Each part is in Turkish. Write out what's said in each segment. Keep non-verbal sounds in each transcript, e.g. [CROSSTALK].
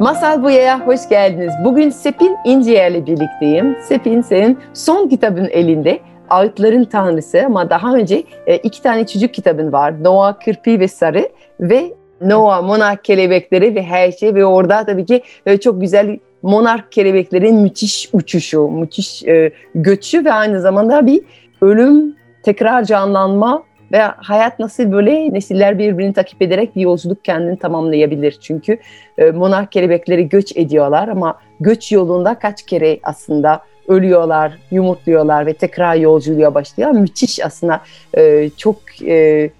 Masal Buya'ya hoş geldiniz. Bugün Sepin İnciye ile birlikteyim. Sepin senin son kitabın elinde. Ağıtların Tanrısı ama daha önce e, iki tane çocuk kitabın var. Noah Kırpi ve Sarı ve Noah Monark Kelebekleri ve her şey ve orada tabii ki e, çok güzel monark kelebeklerin müthiş uçuşu, müthiş e, göçü ve aynı zamanda bir ölüm, tekrar canlanma ve hayat nasıl böyle nesiller birbirini takip ederek bir yolculuk kendini tamamlayabilir. Çünkü e, monark kelebekleri göç ediyorlar ama göç yolunda kaç kere aslında ölüyorlar, yumurtluyorlar ve tekrar yolculuğa başlıyor. Müthiş aslında e, çok e,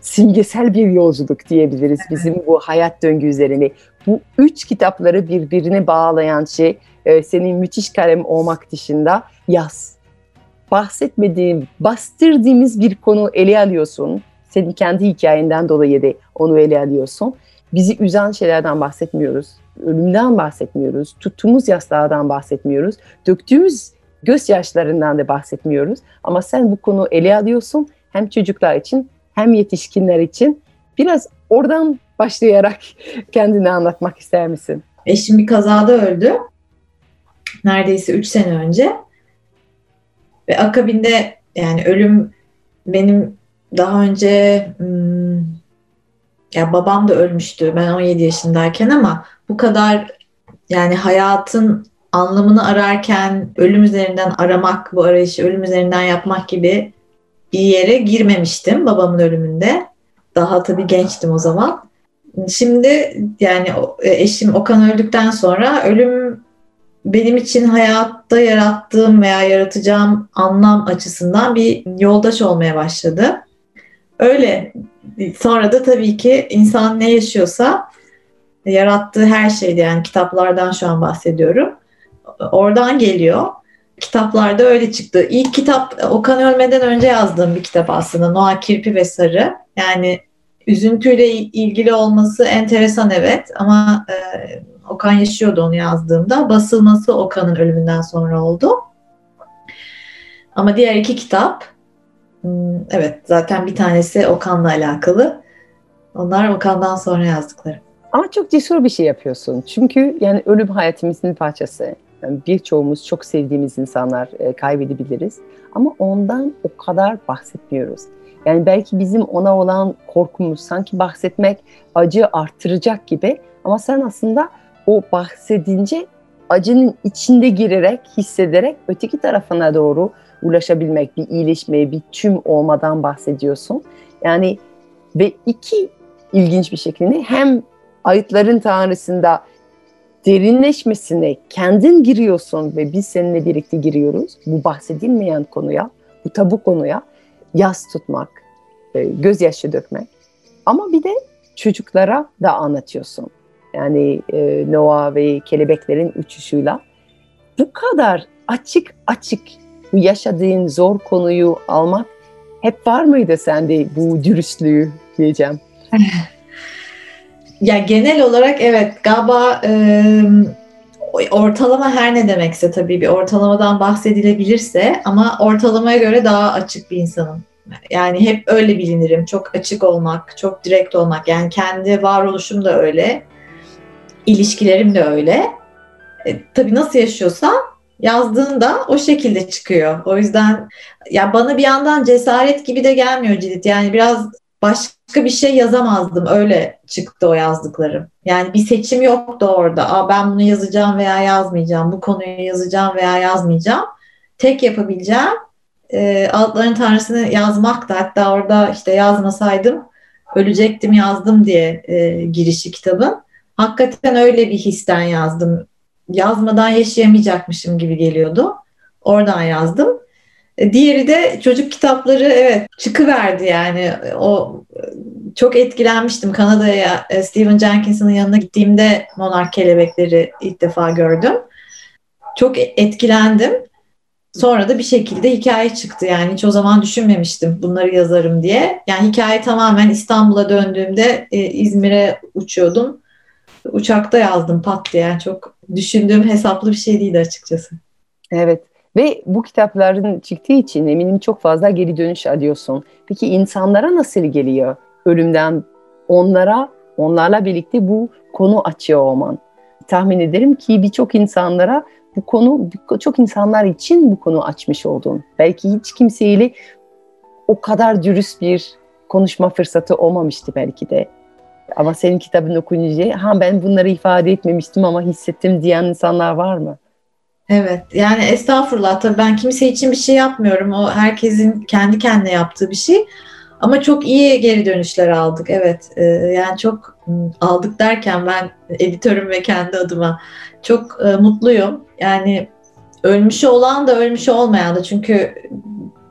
simgesel bir yolculuk diyebiliriz bizim bu hayat döngü üzerine. Bu üç kitapları birbirine bağlayan şey e, senin müthiş kalem olmak dışında yaz. Bahsetmediğim, bastırdığımız bir konu ele alıyorsun. Senin kendi hikayenden dolayı da onu ele alıyorsun. Bizi üzen şeylerden bahsetmiyoruz. Ölümden bahsetmiyoruz. Tuttuğumuz yaslardan bahsetmiyoruz. Döktüğümüz gözyaşlarından da bahsetmiyoruz. Ama sen bu konu ele alıyorsun. Hem çocuklar için hem yetişkinler için. Biraz oradan başlayarak [LAUGHS] kendini anlatmak ister misin? Eşim bir kazada öldü. Neredeyse 3 sene önce. Ve akabinde yani ölüm benim daha önce hmm, ya babam da ölmüştü ben 17 yaşındayken ama bu kadar yani hayatın anlamını ararken ölüm üzerinden aramak bu arayışı ölüm üzerinden yapmak gibi bir yere girmemiştim babamın ölümünde. Daha tabii gençtim o zaman. Şimdi yani eşim Okan öldükten sonra ölüm benim için hayatta yarattığım veya yaratacağım anlam açısından bir yoldaş olmaya başladı. Öyle. Sonra da tabii ki insan ne yaşıyorsa yarattığı her şeyde yani kitaplardan şu an bahsediyorum. Oradan geliyor. Kitaplarda öyle çıktı. İlk kitap Okan ölmeden önce yazdığım bir kitap aslında. Noah Kirpi ve Sarı. Yani üzüntüyle ilgili olması enteresan evet ama e, Okan yaşıyordu onu yazdığımda. Basılması Okan'ın ölümünden sonra oldu. Ama diğer iki kitap hmm, evet zaten bir tanesi Okan'la alakalı. Onlar Okan'dan sonra yazdıkları. Ama çok cesur bir şey yapıyorsun. Çünkü yani ölüm hayatımızın parçası. Yani birçoğumuz çok sevdiğimiz insanlar e, kaybedebiliriz. Ama ondan o kadar bahsetmiyoruz. Yani belki bizim ona olan korkumuz sanki bahsetmek acı artıracak gibi. Ama sen aslında o bahsedince acının içinde girerek, hissederek öteki tarafına doğru ulaşabilmek, bir iyileşmeye, bir tüm olmadan bahsediyorsun. Yani ve iki ilginç bir şekilde hem ayıtların tanrısında derinleşmesine kendin giriyorsun ve biz seninle birlikte giriyoruz. Bu bahsedilmeyen konuya, bu tabu konuya yas tutmak, e, gözyaşı dökmek. Ama bir de çocuklara da anlatıyorsun. Yani e, Noah ve kelebeklerin uçuşuyla. Bu kadar açık açık bu yaşadığın zor konuyu almak hep var mıydı sende bu dürüstlüğü diyeceğim? Ya genel olarak evet galiba e, ortalama her ne demekse tabii bir ortalamadan bahsedilebilirse ama ortalamaya göre daha açık bir insanım. Yani hep öyle bilinirim. Çok açık olmak, çok direkt olmak. Yani kendi varoluşum da öyle. İlişkilerim de öyle. E, tabii nasıl yaşıyorsam yazdığında o şekilde çıkıyor. O yüzden ya bana bir yandan cesaret gibi de gelmiyor Cilit. Yani biraz başka bir şey yazamazdım. Öyle çıktı o yazdıklarım. Yani bir seçim yoktu orada. Aa, ben bunu yazacağım veya yazmayacağım. Bu konuyu yazacağım veya yazmayacağım. Tek yapabileceğim e, Altların Tanrısı'nı yazmak da hatta orada işte yazmasaydım ölecektim yazdım diye e, girişi kitabın. Hakikaten öyle bir histen yazdım. Yazmadan yaşayamayacakmışım gibi geliyordu. Oradan yazdım. E, diğeri de çocuk kitapları evet çıkıverdi yani. O çok etkilenmiştim. Kanada'ya e, Stephen Jenkins'in yanına gittiğimde Monark Kelebekleri ilk defa gördüm. çok etkilendim. Sonra da bir şekilde hikaye çıktı yani hiç o zaman düşünmemiştim bunları yazarım diye. Yani hikaye tamamen İstanbul'a döndüğümde e, İzmir'e uçuyordum. Uçakta yazdım pat diye. Yani çok düşündüğüm hesaplı bir şey değildi açıkçası. Evet. Ve bu kitapların çıktığı için eminim çok fazla geri dönüş alıyorsun. Peki insanlara nasıl geliyor ölümden onlara, onlarla birlikte bu konu açıyor olman? Tahmin ederim ki birçok insanlara bu konu, çok insanlar için bu konu açmış oldun. Belki hiç kimseyle o kadar dürüst bir konuşma fırsatı olmamıştı belki de. Ama senin kitabını okuyunca ha ben bunları ifade etmemiştim ama hissettim diyen insanlar var mı? Evet yani estağfurullah tabii ben kimse için bir şey yapmıyorum. O herkesin kendi kendine yaptığı bir şey. Ama çok iyi geri dönüşler aldık evet. Ee, yani çok aldık derken ben editörüm ve kendi adıma çok e, mutluyum. Yani ölmüşü olan da ölmüşü olmayan da çünkü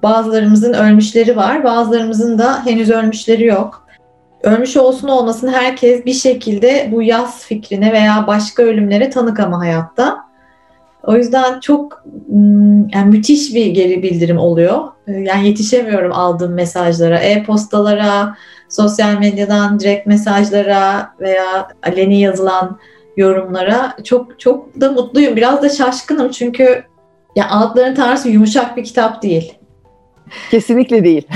bazılarımızın ölmüşleri var bazılarımızın da henüz ölmüşleri yok. Ölmüş olsun olmasın herkes bir şekilde bu yaz fikrine veya başka ölümlere tanık ama hayatta. O yüzden çok yani müthiş bir geri bildirim oluyor. Yani yetişemiyorum aldığım mesajlara, e-postalara, sosyal medyadan direkt mesajlara veya aleni yazılan yorumlara çok çok da mutluyum. Biraz da şaşkınım çünkü ya Altların Tanrısı yumuşak bir kitap değil. Kesinlikle değil.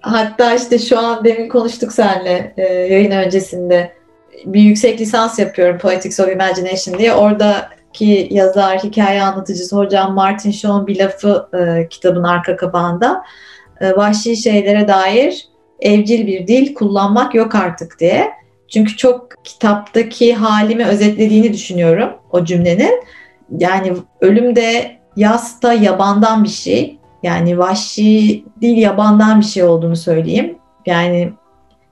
Hatta işte şu an demin konuştuk seninle e, yayın öncesinde bir yüksek lisans yapıyorum Poetics of Imagination diye. Oradaki yazar, hikaye anlatıcısı hocam Martin Shawn bir lafı e, kitabın arka kapağında e, vahşi şeylere dair evcil bir dil kullanmak yok artık diye. Çünkü çok kitaptaki halimi özetlediğini düşünüyorum o cümlenin. Yani ölüm de yas da yabandan bir şey. Yani vahşi değil yabandan bir şey olduğunu söyleyeyim. Yani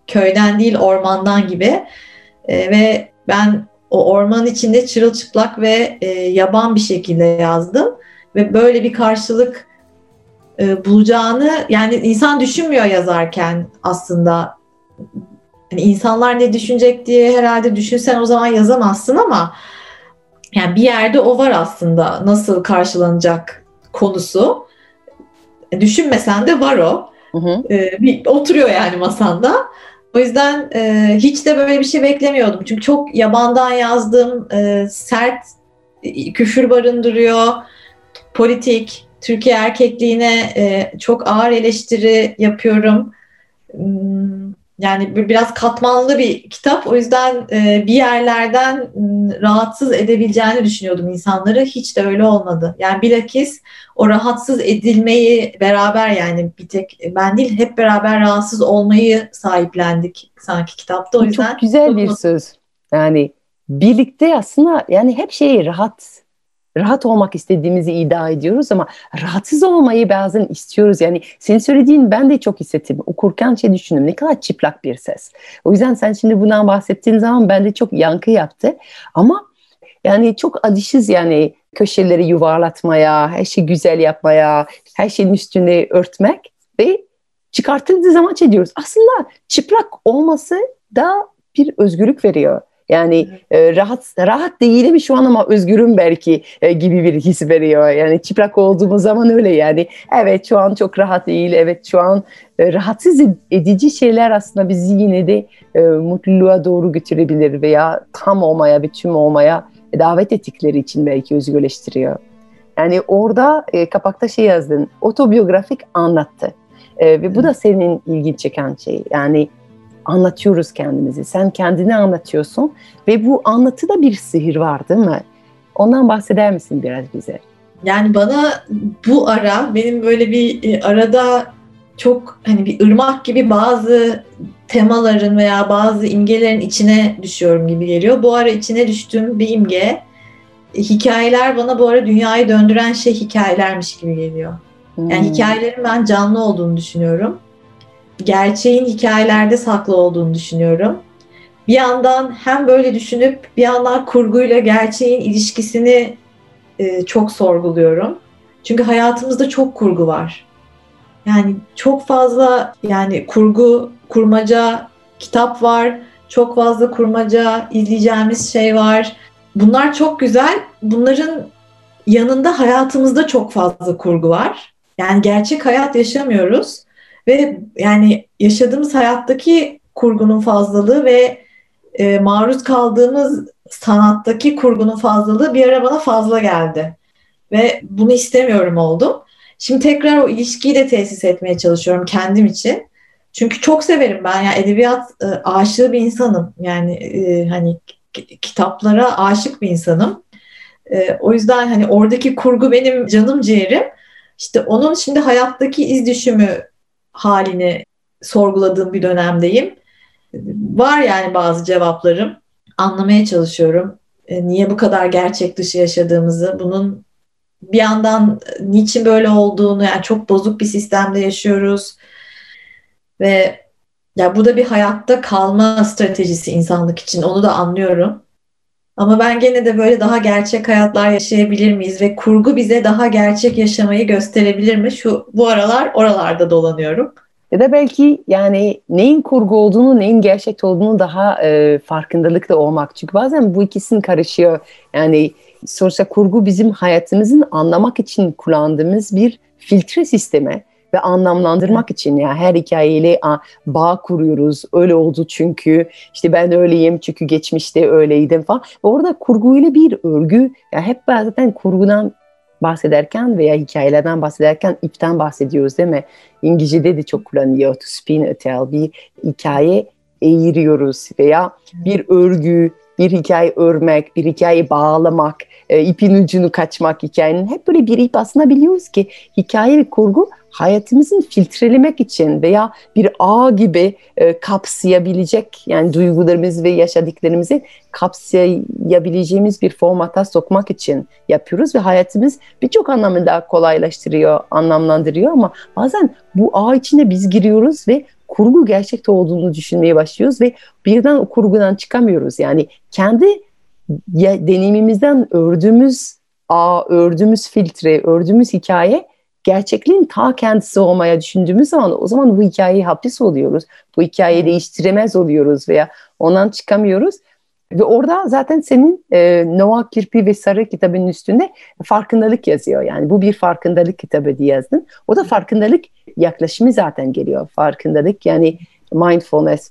köyden değil ormandan gibi. E, ve ben o ormanın içinde çırılçıplak ve e, yaban bir şekilde yazdım. Ve böyle bir karşılık e, bulacağını yani insan düşünmüyor yazarken aslında. Yani insanlar ne düşünecek diye herhalde düşünsen o zaman yazamazsın ama yani bir yerde o var aslında nasıl karşılanacak konusu. E, düşünmesen de var o. Hı hı. E, bir, oturuyor yani masanda. O yüzden e, hiç de böyle bir şey beklemiyordum. Çünkü çok yabandan yazdım, e, sert e, küfür barındırıyor, politik, Türkiye erkekliğine e, çok ağır eleştiri yapıyorum. Hmm, yani biraz katmanlı bir kitap. O yüzden e, bir yerlerden ıı, rahatsız edebileceğini düşünüyordum insanları. Hiç de öyle olmadı. Yani bilakis o rahatsız edilmeyi beraber yani bir tek ben değil hep beraber rahatsız olmayı sahiplendik sanki kitapta. O yüzden çok güzel bir söz. Yani birlikte aslında yani hep şey rahat rahat olmak istediğimizi iddia ediyoruz ama rahatsız olmayı bazen istiyoruz. Yani senin söylediğin ben de çok hissettim. Okurken şey düşündüm ne kadar çıplak bir ses. O yüzden sen şimdi bundan bahsettiğin zaman bende çok yankı yaptı. Ama yani çok alışız yani köşeleri yuvarlatmaya, her şeyi güzel yapmaya, her şeyin üstüne örtmek ve çıkartıldığı zaman şey diyoruz. Aslında çıplak olması da bir özgürlük veriyor. Yani e, rahat rahat değilim şu an ama özgürüm belki e, gibi bir his veriyor. Yani çıplak olduğumuz zaman öyle yani. Evet şu an çok rahat değil. Evet şu an e, rahatsız edici şeyler aslında bizi yine de e, mutluluğa doğru götürebilir veya tam olmaya, bütün olmaya davet ettikleri için belki özgürleştiriyor. Yani orada e, kapakta şey yazdın, otobiyografik anlattı. E, ve bu da senin ilgin çeken şey. Yani anlatıyoruz kendimizi. Sen kendini anlatıyorsun ve bu anlatıda bir sihir var değil mi? Ondan bahseder misin biraz bize? Yani bana bu ara benim böyle bir e, arada çok hani bir ırmak gibi bazı temaların veya bazı imgelerin içine düşüyorum gibi geliyor. Bu ara içine düştüğüm bir imge hikayeler bana bu ara dünyayı döndüren şey hikayelermiş gibi geliyor. Yani hmm. hikayelerin ben canlı olduğunu düşünüyorum gerçeğin hikayelerde saklı olduğunu düşünüyorum. Bir yandan hem böyle düşünüp bir yandan kurguyla gerçeğin ilişkisini e, çok sorguluyorum. Çünkü hayatımızda çok kurgu var. Yani çok fazla yani kurgu, kurmaca, kitap var. Çok fazla kurmaca, izleyeceğimiz şey var. Bunlar çok güzel. Bunların yanında hayatımızda çok fazla kurgu var. Yani gerçek hayat yaşamıyoruz ve yani yaşadığımız hayattaki kurgunun fazlalığı ve e, maruz kaldığımız sanattaki kurgunun fazlalığı bir ara bana fazla geldi. Ve bunu istemiyorum oldum. Şimdi tekrar o ilişkiyi de tesis etmeye çalışıyorum kendim için. Çünkü çok severim ben. Yani edebiyat e, aşığı bir insanım. Yani e, hani kitaplara aşık bir insanım. E, o yüzden hani oradaki kurgu benim canım ciğerim. İşte onun şimdi hayattaki iz düşümü halini sorguladığım bir dönemdeyim. Var yani bazı cevaplarım. Anlamaya çalışıyorum. E, niye bu kadar gerçek dışı yaşadığımızı, bunun bir yandan niçin böyle olduğunu, yani çok bozuk bir sistemde yaşıyoruz ve ya bu da bir hayatta kalma stratejisi insanlık için. Onu da anlıyorum. Ama ben gene de böyle daha gerçek hayatlar yaşayabilir miyiz ve kurgu bize daha gerçek yaşamayı gösterebilir mi? Şu bu aralar oralarda dolanıyorum. Ya da belki yani neyin kurgu olduğunu, neyin gerçek olduğunu daha e, farkındalıkla olmak. Çünkü bazen bu ikisinin karışıyor. Yani sonuçta kurgu bizim hayatımızın anlamak için kullandığımız bir filtre sistemi ve anlamlandırmak için ya yani her hikayeyle bağ kuruyoruz. Öyle oldu çünkü işte ben öyleyim çünkü geçmişte öyleydim falan. Ve orada kurguyla bir örgü ya hep zaten kurgudan bahsederken veya hikayelerden bahsederken ipten bahsediyoruz değil mi? İngilizce'de de çok kullanılıyor to spin a tale. Bir hikaye eğiriyoruz veya bir örgü, bir hikaye örmek, bir hikaye bağlamak, e, ipin ucunu kaçmak hikayenin hep böyle bir ip aslında biliyoruz ki hikaye ve kurgu hayatımızın filtrelemek için veya bir ağ gibi e, kapsayabilecek yani duygularımız ve yaşadıklarımızı kapsayabileceğimiz bir formata sokmak için yapıyoruz ve hayatımız birçok anlamda kolaylaştırıyor, anlamlandırıyor ama bazen bu ağ içinde biz giriyoruz ve kurgu gerçekte olduğunu düşünmeye başlıyoruz ve birden o kurgudan çıkamıyoruz. Yani kendi deneyimimizden ördüğümüz ağ, ördüğümüz filtre, ördüğümüz hikaye gerçekliğin ta kendisi olmaya düşündüğümüz zaman o zaman bu hikayeyi hapis oluyoruz. Bu hikayeyi değiştiremez oluyoruz veya ondan çıkamıyoruz. Ve orada zaten senin e, Noah Kirpi ve Sarı kitabının üstünde farkındalık yazıyor. Yani bu bir farkındalık kitabı diye yazdın. O da farkındalık yaklaşımı zaten geliyor. Farkındalık yani mindfulness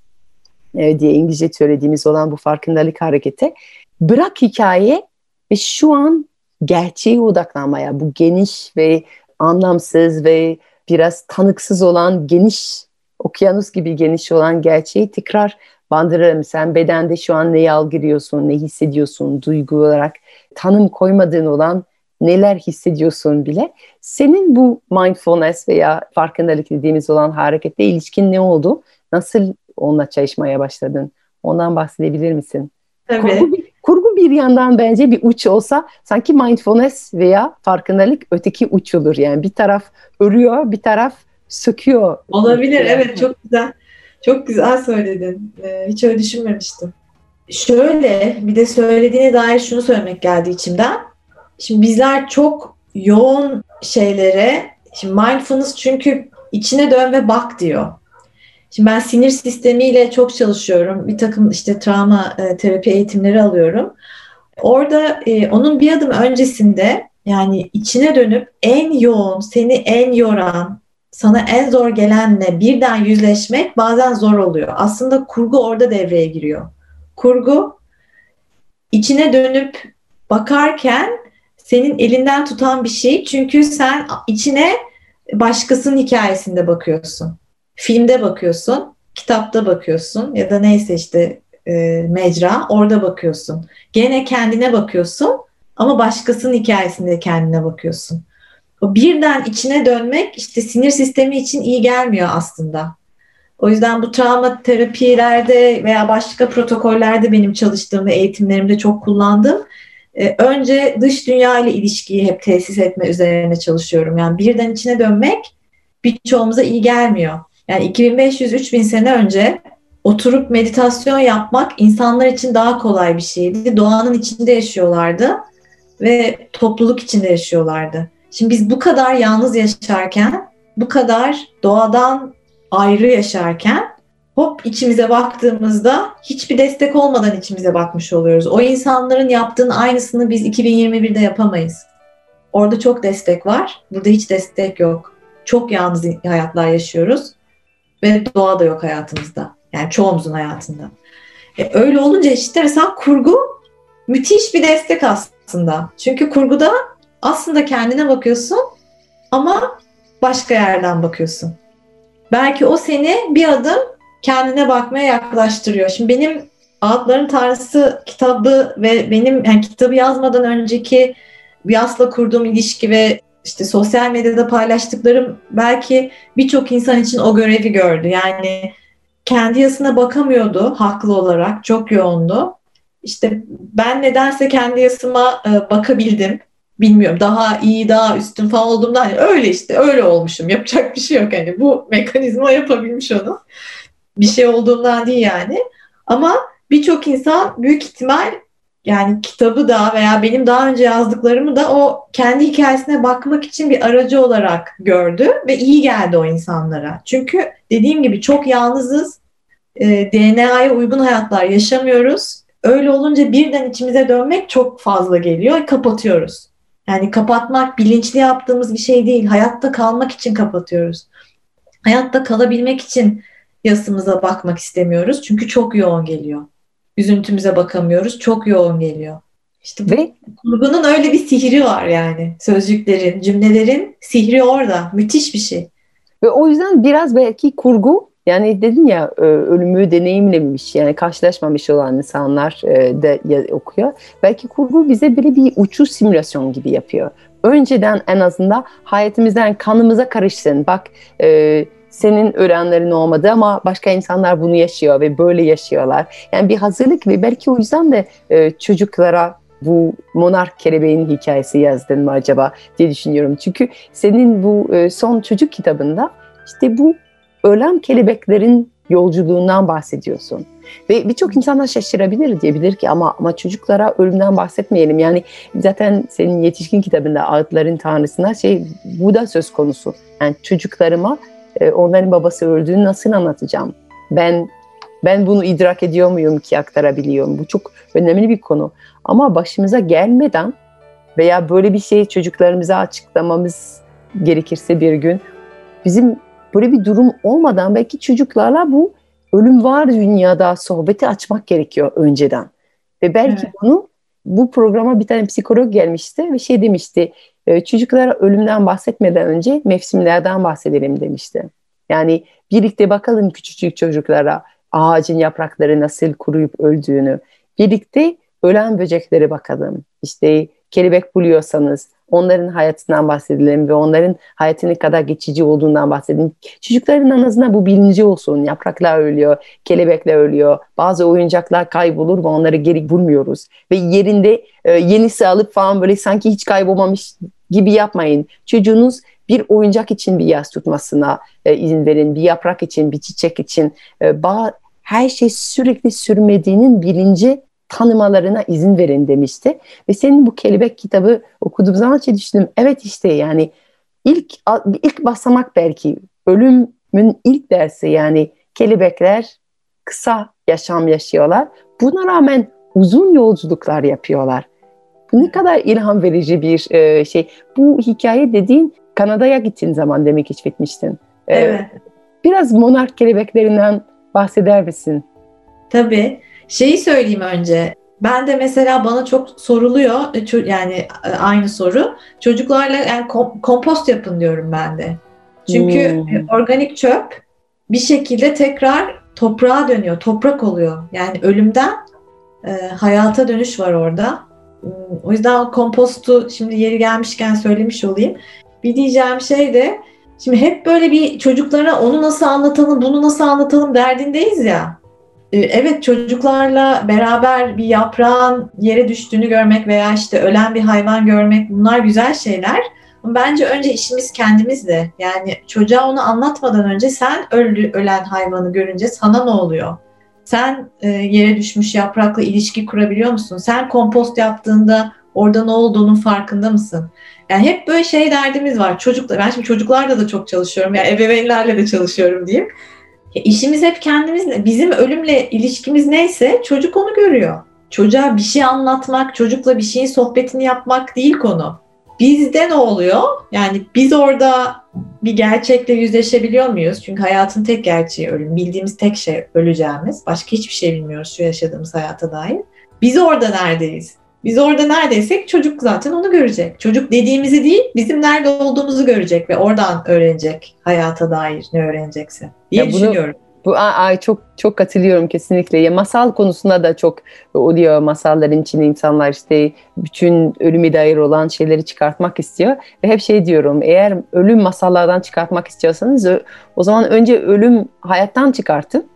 e, diye İngilizce söylediğimiz olan bu farkındalık hareketi. Bırak hikaye ve şu an gerçeğe odaklanmaya, bu geniş ve anlamsız ve biraz tanıksız olan geniş, okyanus gibi geniş olan gerçeği tekrar bandırırım. Sen bedende şu an neyi algılıyorsun, ne hissediyorsun duygu olarak, tanım koymadığın olan neler hissediyorsun bile. Senin bu mindfulness veya farkındalık dediğimiz olan harekette ilişkin ne oldu? Nasıl onunla çalışmaya başladın? Ondan bahsedebilir misin? Tabii. Kurgu, kurgu bir yandan bence bir uç olsa sanki mindfulness veya farkındalık öteki uç olur. Yani bir taraf örüyor, bir taraf söküyor. Olabilir, evet çok güzel. Çok güzel söyledin. Ee, hiç öyle düşünmemiştim. Şöyle bir de söylediğine dair şunu söylemek geldi içimden. Şimdi bizler çok yoğun şeylere, şimdi mindfulness çünkü içine dön ve bak diyor. Şimdi ben sinir sistemiyle çok çalışıyorum. Bir takım işte travma e, terapi eğitimleri alıyorum. Orada e, onun bir adım öncesinde yani içine dönüp en yoğun, seni en yoran, sana en zor gelenle birden yüzleşmek bazen zor oluyor. Aslında kurgu orada devreye giriyor. Kurgu içine dönüp bakarken senin elinden tutan bir şey. Çünkü sen içine başkasının hikayesinde bakıyorsun. Filmde bakıyorsun, kitapta bakıyorsun ya da neyse işte e, mecra orada bakıyorsun. Gene kendine bakıyorsun ama başkasının hikayesinde kendine bakıyorsun. O birden içine dönmek işte sinir sistemi için iyi gelmiyor aslında. O yüzden bu travma terapilerde veya başka protokollerde benim çalıştığım ve eğitimlerimde çok kullandığım e, önce dış dünya ile ilişkiyi hep tesis etme üzerine çalışıyorum. Yani birden içine dönmek birçoğumuza iyi gelmiyor. Yani 2500-3000 sene önce oturup meditasyon yapmak insanlar için daha kolay bir şeydi. Doğanın içinde yaşıyorlardı ve topluluk içinde yaşıyorlardı. Şimdi biz bu kadar yalnız yaşarken, bu kadar doğadan ayrı yaşarken hop içimize baktığımızda hiçbir destek olmadan içimize bakmış oluyoruz. O insanların yaptığın aynısını biz 2021'de yapamayız. Orada çok destek var. Burada hiç destek yok. Çok yalnız hayatlar yaşıyoruz. Ve doğa da yok hayatımızda. Yani çoğumuzun hayatında. E, öyle olunca işte mesela kurgu müthiş bir destek aslında. Çünkü kurguda aslında kendine bakıyorsun ama başka yerden bakıyorsun. Belki o seni bir adım kendine bakmaya yaklaştırıyor. Şimdi benim Ağıtların Tanrısı kitabı ve benim yani kitabı yazmadan önceki Yas'la kurduğum ilişki ve işte sosyal medyada paylaştıklarım belki birçok insan için o görevi gördü. Yani kendi yasına bakamıyordu haklı olarak. Çok yoğundu. İşte ben nedense kendi yasıma e, bakabildim. Bilmiyorum daha iyi, daha üstün falan olduğumda hani öyle işte öyle olmuşum. Yapacak bir şey yok hani bu mekanizma yapabilmiş onu. Bir şey olduğumdan değil yani. Ama birçok insan büyük ihtimal yani kitabı da veya benim daha önce yazdıklarımı da o kendi hikayesine bakmak için bir aracı olarak gördü ve iyi geldi o insanlara. Çünkü dediğim gibi çok yalnızız, e, DNA'ya uygun hayatlar yaşamıyoruz. Öyle olunca birden içimize dönmek çok fazla geliyor, kapatıyoruz. Yani kapatmak bilinçli yaptığımız bir şey değil, hayatta kalmak için kapatıyoruz. Hayatta kalabilmek için yasımıza bakmak istemiyoruz çünkü çok yoğun geliyor üzüntümüze bakamıyoruz. Çok yoğun geliyor. İşte Ve kurgunun öyle bir sihri var yani. Sözcüklerin, cümlelerin sihri orada. Müthiş bir şey. Ve o yüzden biraz belki kurgu yani dedin ya e, ölümü deneyimlemiş yani karşılaşmamış olan insanlar e, de okuyor. Belki kurgu bize böyle bir uçuş simülasyon gibi yapıyor. Önceden en azından hayatımızdan kanımıza karışsın. Bak e, senin öğrenlerin olmadı ama başka insanlar bunu yaşıyor ve böyle yaşıyorlar. Yani bir hazırlık ve belki o yüzden de e, çocuklara bu monark kelebeğin hikayesi yazdın mı acaba diye düşünüyorum. Çünkü senin bu e, son çocuk kitabında işte bu ölen kelebeklerin yolculuğundan bahsediyorsun. Ve birçok insanlar şaşırabilir diyebilir ki ama ama çocuklara ölümden bahsetmeyelim. Yani zaten senin yetişkin kitabında Ağıtların Tanrısı'na şey bu da söz konusu. Yani çocuklarıma e, onların babası öldüğünü nasıl anlatacağım? Ben ben bunu idrak ediyor muyum ki aktarabiliyorum? Bu çok önemli bir konu. Ama başımıza gelmeden veya böyle bir şey çocuklarımıza açıklamamız gerekirse bir gün bizim böyle bir durum olmadan belki çocuklarla bu ölüm var dünyada sohbeti açmak gerekiyor önceden. Ve belki evet. bunu bu programa bir tane psikolog gelmişti ve şey demişti çocuklara ölümden bahsetmeden önce mevsimlerden bahsedelim demişti. Yani birlikte bakalım küçücük çocuklara ağacın yaprakları nasıl kuruyup öldüğünü. Birlikte ölen böceklere bakalım. İşte kelebek buluyorsanız onların hayatından bahsedelim ve onların hayatı kadar geçici olduğundan bahsedin. Çocukların en azından bu bilinci olsun. Yapraklar ölüyor, kelebekler ölüyor. Bazı oyuncaklar kaybolur ve onları geri bulmuyoruz. Ve yerinde e, yenisi alıp falan böyle sanki hiç kaybolmamış gibi yapmayın. Çocuğunuz bir oyuncak için bir yaz tutmasına e, izin verin. Bir yaprak için, bir çiçek için. E, bağ, her şey sürekli sürmediğinin bilinci tanımalarına izin verin demişti. Ve senin bu kelebek kitabı okuduğum zaman şey düşündüm. Evet işte yani ilk ilk basamak belki ölümün ilk dersi yani kelebekler kısa yaşam yaşıyorlar. Buna rağmen uzun yolculuklar yapıyorlar. Ne kadar ilham verici bir e, şey. Bu hikaye dediğin Kanada'ya gittiğin zaman demek keşfetmiştin. E, evet. Biraz monark kelebeklerinden bahseder misin? Tabii. Şeyi söyleyeyim önce. Ben de mesela bana çok soruluyor e, yani e, aynı soru. Çocuklarla yani kompost yapın diyorum ben de. Çünkü hmm. organik çöp bir şekilde tekrar toprağa dönüyor, toprak oluyor. Yani ölümden e, hayata dönüş var orada. O yüzden kompostu şimdi yeri gelmişken söylemiş olayım. Bir diyeceğim şey de şimdi hep böyle bir çocuklara onu nasıl anlatalım, bunu nasıl anlatalım derdindeyiz ya. Ee, evet çocuklarla beraber bir yaprağın yere düştüğünü görmek veya işte ölen bir hayvan görmek bunlar güzel şeyler. Bence önce işimiz kendimizle. Yani çocuğa onu anlatmadan önce sen öldü, ölen hayvanı görünce sana ne oluyor? Sen e, yere düşmüş yaprakla ilişki kurabiliyor musun? Sen kompost yaptığında orada ne olduğunun farkında mısın? Yani hep böyle şey derdimiz var. Çocuklar, ben şimdi çocuklarla da çok çalışıyorum. Yani ebeveynlerle de çalışıyorum diyeyim. Ya işimiz hep kendimizle. Bizim ölümle ilişkimiz neyse çocuk onu görüyor. Çocuğa bir şey anlatmak, çocukla bir şeyin sohbetini yapmak değil konu. bizde ne oluyor? Yani biz orada bir gerçekle yüzleşebiliyor muyuz? Çünkü hayatın tek gerçeği ölüm. Bildiğimiz tek şey öleceğimiz. Başka hiçbir şey bilmiyoruz şu yaşadığımız hayata dair. Biz orada neredeyiz? Biz orada neredeysek çocuk zaten onu görecek. Çocuk dediğimizi değil, bizim nerede olduğumuzu görecek ve oradan öğrenecek hayata dair ne öğrenecekse diye Ya bunu- düşünüyorum. Bu ay çok çok katılıyorum kesinlikle. Ya masal konusunda da çok oluyor masalların içinde insanlar işte bütün ölüme dair olan şeyleri çıkartmak istiyor ve hep şey diyorum eğer ölüm masallardan çıkartmak istiyorsanız o zaman önce ölüm hayattan çıkartın.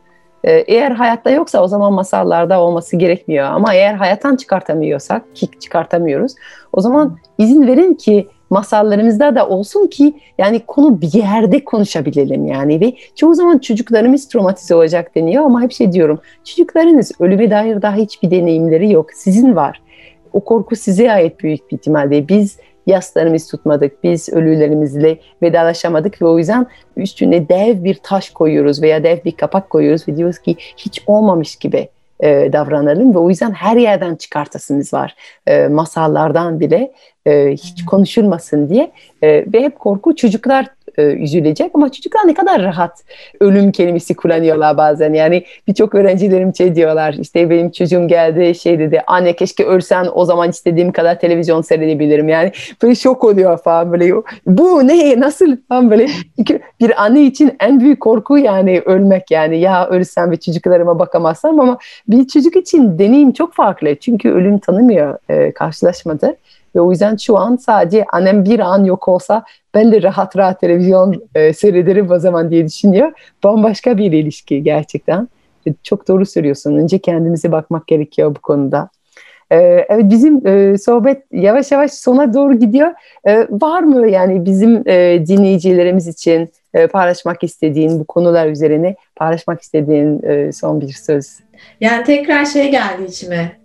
Ee, Eğer hayatta yoksa o zaman masallarda olması gerekmiyor ama eğer hayattan çıkartamıyorsak ki çıkartamıyoruz o zaman izin verin ki masallarımızda da olsun ki yani konu bir yerde konuşabilelim yani. Ve çoğu zaman çocuklarımız travmatize olacak deniyor ama hep şey diyorum çocuklarınız ölüme dair daha hiçbir deneyimleri yok sizin var. O korku size ait büyük bir ihtimalle. Biz yaslarımız tutmadık biz ölülerimizle vedalaşamadık ve o yüzden üstüne dev bir taş koyuyoruz veya dev bir kapak koyuyoruz ve diyoruz ki hiç olmamış gibi e, davranalım ve o yüzden her yerden çıkartasımız var e, masallardan bile e, hiç konuşulmasın diye e, ve hep korku çocuklar e, üzülecek. Ama çocuklar ne kadar rahat ölüm kelimesi kullanıyorlar bazen. Yani birçok öğrencilerim şey diyorlar işte benim çocuğum geldi şey dedi anne keşke ölsen o zaman istediğim kadar televizyon seyredebilirim. Yani böyle şok oluyor falan böyle bu ne nasıl? falan böyle. Bir anne için en büyük korku yani ölmek yani. Ya ölsem ve çocuklarıma bakamazsam ama bir çocuk için deneyim çok farklı. Çünkü ölüm tanımıyor e, karşılaşmadı ve o yüzden şu an sadece annem bir an yok olsa ben de rahat rahat televizyon e, seyrederim o zaman diye düşünüyor. Bambaşka bir ilişki gerçekten. E, Çok doğru söylüyorsun. Önce kendimize bakmak gerekiyor bu konuda. E, evet bizim e, sohbet yavaş yavaş sona doğru gidiyor. E, var mı yani bizim e, dinleyicilerimiz için e, paylaşmak istediğin bu konular üzerine paylaşmak istediğin e, son bir söz? Yani tekrar şey geldi içime.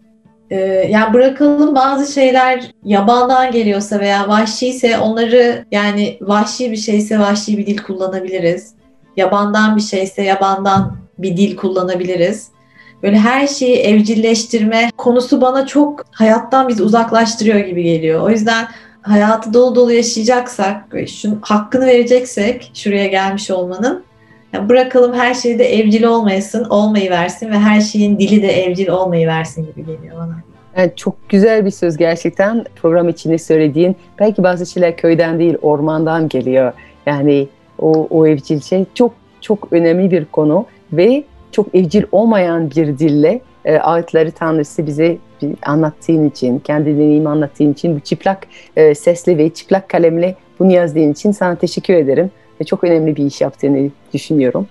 Ee, yani bırakalım bazı şeyler yabandan geliyorsa veya vahşiyse onları yani vahşi bir şeyse vahşi bir dil kullanabiliriz. Yabandan bir şeyse yabandan bir dil kullanabiliriz. Böyle her şeyi evcilleştirme konusu bana çok hayattan bizi uzaklaştırıyor gibi geliyor. O yüzden hayatı dolu dolu yaşayacaksak şunun hakkını vereceksek şuraya gelmiş olmanın ya bırakalım her şey de evcil olmayasın, olmayı versin ve her şeyin dili de evcil olmayı versin gibi geliyor bana. Yani çok güzel bir söz gerçekten program içinde söylediğin. Belki bazı şeyler köyden değil ormandan geliyor. Yani o, o evcil şey çok çok önemli bir konu ve çok evcil olmayan bir dille e, ağıtları tanrısı bize anlattığın için, kendi deneyimi anlattığın için bu çıplak e, sesle ve çıplak kalemle bunu yazdığın için sana teşekkür ederim. Ve çok önemli bir iş yaptığını düşünüyorum.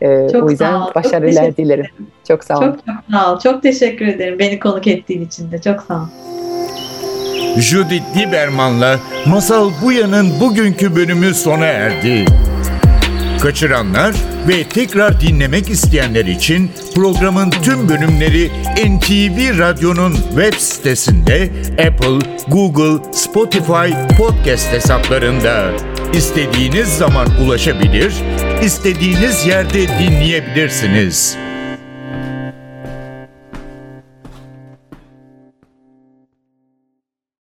E, Çok o yüzden sağ ol, çok başarılar teşekkür dilerim. Çok sağ ol. Çok çok sağ ol. Çok teşekkür ederim beni konuk ettiğin için de. Çok sağ ol. Judith Lieberman'la Masal Buya'nın bugünkü bölümü sona erdi. Kaçıranlar ve tekrar dinlemek isteyenler için programın tüm bölümleri NTV Radyo'nun web sitesinde Apple, Google, Spotify podcast hesaplarında istediğiniz zaman ulaşabilir, istediğiniz yerde dinleyebilirsiniz.